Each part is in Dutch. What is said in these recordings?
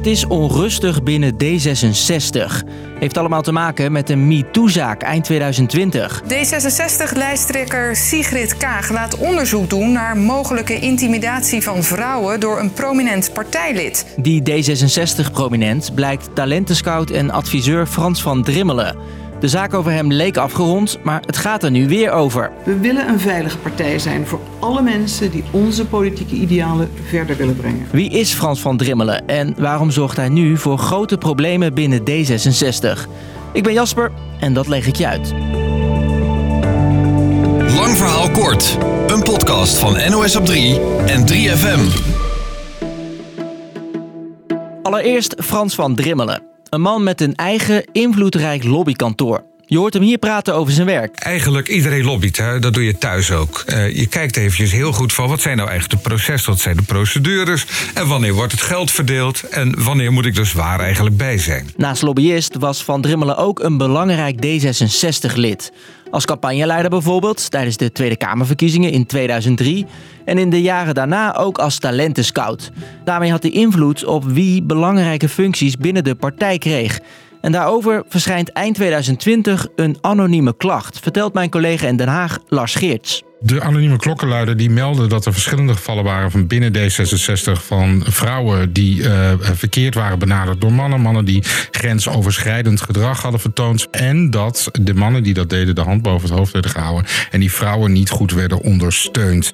Het is onrustig binnen D66. Heeft allemaal te maken met een MeToo-zaak eind 2020. D66-lijsttrekker Sigrid Kaag laat onderzoek doen naar mogelijke intimidatie van vrouwen door een prominent partijlid. Die D66-prominent blijkt talentenscout en adviseur Frans van Drimmelen. De zaak over hem leek afgerond, maar het gaat er nu weer over. We willen een veilige partij zijn voor alle mensen die onze politieke idealen verder willen brengen. Wie is Frans van Drimmelen en waarom zorgt hij nu voor grote problemen binnen D66? Ik ben Jasper en dat leg ik je uit. Lang verhaal kort. Een podcast van NOS op 3 en 3FM. Allereerst Frans van Drimmelen. Een man met een eigen invloedrijk lobbykantoor. Je hoort hem hier praten over zijn werk. Eigenlijk iedereen lobbyt, hè? dat doe je thuis ook. Uh, je kijkt eventjes heel goed van wat zijn nou eigenlijk de processen, wat zijn de procedures... en wanneer wordt het geld verdeeld en wanneer moet ik dus waar eigenlijk bij zijn. Naast lobbyist was Van Drimmelen ook een belangrijk D66-lid. Als campagneleider bijvoorbeeld tijdens de Tweede Kamerverkiezingen in 2003 en in de jaren daarna ook als talentenscout. Daarmee had hij invloed op wie belangrijke functies binnen de partij kreeg. En daarover verschijnt eind 2020 een anonieme klacht, vertelt mijn collega in Den Haag Lars Geerts. De anonieme klokkenluider die meldde dat er verschillende gevallen waren van binnen D66 van vrouwen die uh, verkeerd waren benaderd door mannen. Mannen die grensoverschrijdend gedrag hadden vertoond. En dat de mannen die dat deden de hand boven het hoofd werden gehouden en die vrouwen niet goed werden ondersteund.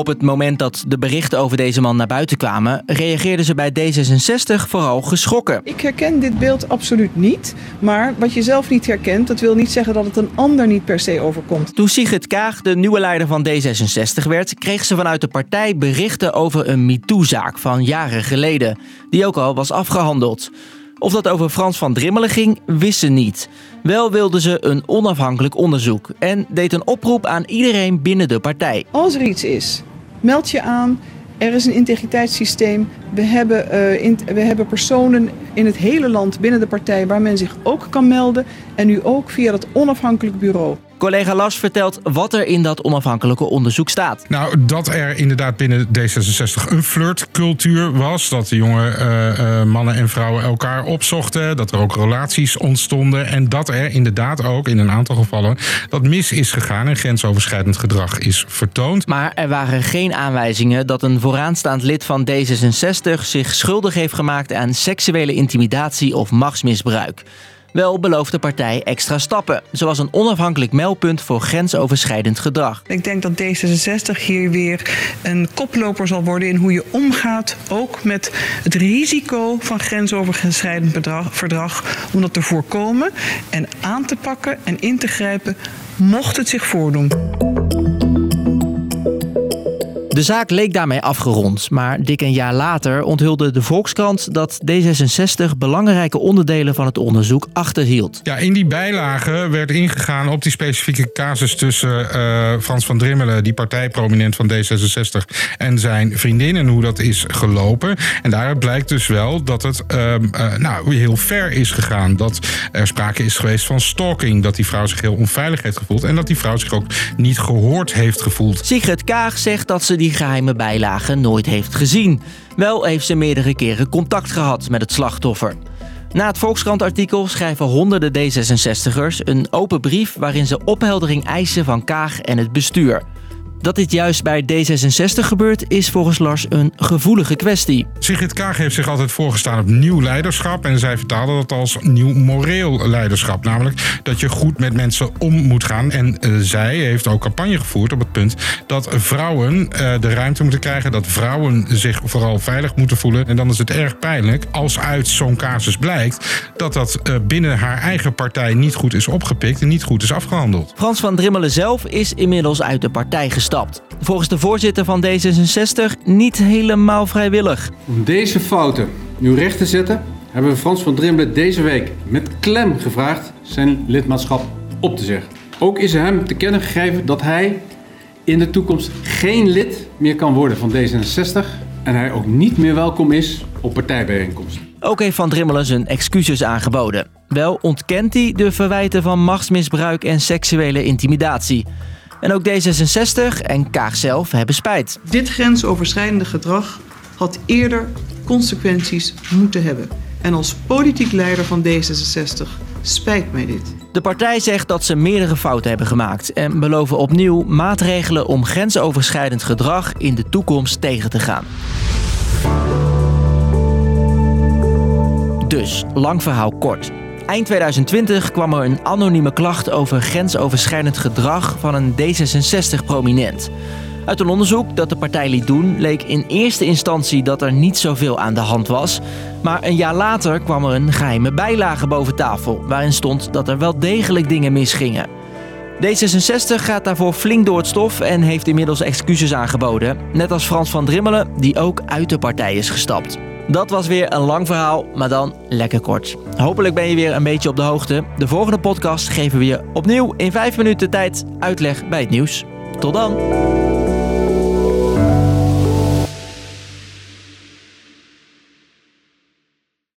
Op het moment dat de berichten over deze man naar buiten kwamen, reageerden ze bij D66 vooral geschrokken. Ik herken dit beeld absoluut niet. Maar wat je zelf niet herkent, dat wil niet zeggen dat het een ander niet per se overkomt. Toen Sigrid Kaag de nieuwe leider van D66 werd, kreeg ze vanuit de partij berichten over een MeToo-zaak van jaren geleden, die ook al was afgehandeld. Of dat over Frans van Drimmelen ging, wist ze niet. Wel wilde ze een onafhankelijk onderzoek en deed een oproep aan iedereen binnen de partij. Als er iets is, meld je aan. Er is een integriteitssysteem. We hebben, in, we hebben personen in het hele land binnen de partij waar men zich ook kan melden. En nu ook via het onafhankelijk bureau. Collega Las vertelt wat er in dat onafhankelijke onderzoek staat. Nou, dat er inderdaad binnen D66 een flirtcultuur was. Dat de jonge uh, uh, mannen en vrouwen elkaar opzochten. Dat er ook relaties ontstonden. En dat er inderdaad ook in een aantal gevallen dat mis is gegaan en grensoverschrijdend gedrag is vertoond. Maar er waren geen aanwijzingen dat een vooraanstaand lid van D66 zich schuldig heeft gemaakt aan seksuele intimidatie of machtsmisbruik. Wel belooft de partij extra stappen, zoals een onafhankelijk meldpunt voor grensoverschrijdend gedrag. Ik denk dat D66 hier weer een koploper zal worden in hoe je omgaat, ook met het risico van grensoverschrijdend bedrag, verdrag, om dat te voorkomen en aan te pakken en in te grijpen mocht het zich voordoen. De zaak leek daarmee afgerond, maar dik een jaar later onthulde de Volkskrant dat D66 belangrijke onderdelen van het onderzoek achterhield. Ja, in die bijlage werd ingegaan op die specifieke casus tussen uh, Frans van Drimmelen, die partijprominent van D66, en zijn vriendin en hoe dat is gelopen. En daaruit blijkt dus wel dat het uh, uh, nou, heel ver is gegaan. Dat er sprake is geweest van stalking, dat die vrouw zich heel onveilig heeft gevoeld en dat die vrouw zich ook niet gehoord heeft gevoeld. Sigrid Kaag zegt dat ze die geheime bijlagen nooit heeft gezien. Wel heeft ze meerdere keren contact gehad met het slachtoffer. Na het Volkskrant-artikel schrijven honderden D66'ers een open brief waarin ze opheldering eisen van Kaag en het bestuur. Dat dit juist bij D66 gebeurt, is volgens Lars een gevoelige kwestie. Sigrid Kaag heeft zich altijd voorgestaan op nieuw leiderschap. En zij vertaalde dat als nieuw moreel leiderschap. Namelijk dat je goed met mensen om moet gaan. En uh, zij heeft ook campagne gevoerd op het punt dat vrouwen uh, de ruimte moeten krijgen. Dat vrouwen zich vooral veilig moeten voelen. En dan is het erg pijnlijk als uit zo'n casus blijkt dat dat uh, binnen haar eigen partij niet goed is opgepikt en niet goed is afgehandeld. Frans van Drimmelen zelf is inmiddels uit de partij gestapt. Volgens de voorzitter van D66 niet helemaal vrijwillig. Om deze fouten nu recht te zetten, hebben we Frans van Drimmelen deze week met klem gevraagd zijn lidmaatschap op te zeggen. Ook is er hem te kennen gegeven dat hij in de toekomst geen lid meer kan worden van D66 en hij ook niet meer welkom is op partijbijeenkomsten. Ook heeft Van Drimmelen zijn excuses aangeboden. Wel ontkent hij de verwijten van machtsmisbruik en seksuele intimidatie. En ook D66 en Kaag zelf hebben spijt. Dit grensoverschrijdende gedrag had eerder consequenties moeten hebben. En als politiek leider van D66 spijt mij dit. De partij zegt dat ze meerdere fouten hebben gemaakt en beloven opnieuw maatregelen om grensoverschrijdend gedrag in de toekomst tegen te gaan. Dus, lang verhaal kort. Eind 2020 kwam er een anonieme klacht over grensoverschrijdend gedrag van een D66-prominent. Uit een onderzoek dat de partij liet doen, leek in eerste instantie dat er niet zoveel aan de hand was. Maar een jaar later kwam er een geheime bijlage boven tafel, waarin stond dat er wel degelijk dingen misgingen. D66 gaat daarvoor flink door het stof en heeft inmiddels excuses aangeboden. Net als Frans van Drimmelen, die ook uit de partij is gestapt. Dat was weer een lang verhaal, maar dan lekker kort. Hopelijk ben je weer een beetje op de hoogte. De volgende podcast geven we je opnieuw in 5 minuten tijd uitleg bij het nieuws. Tot dan!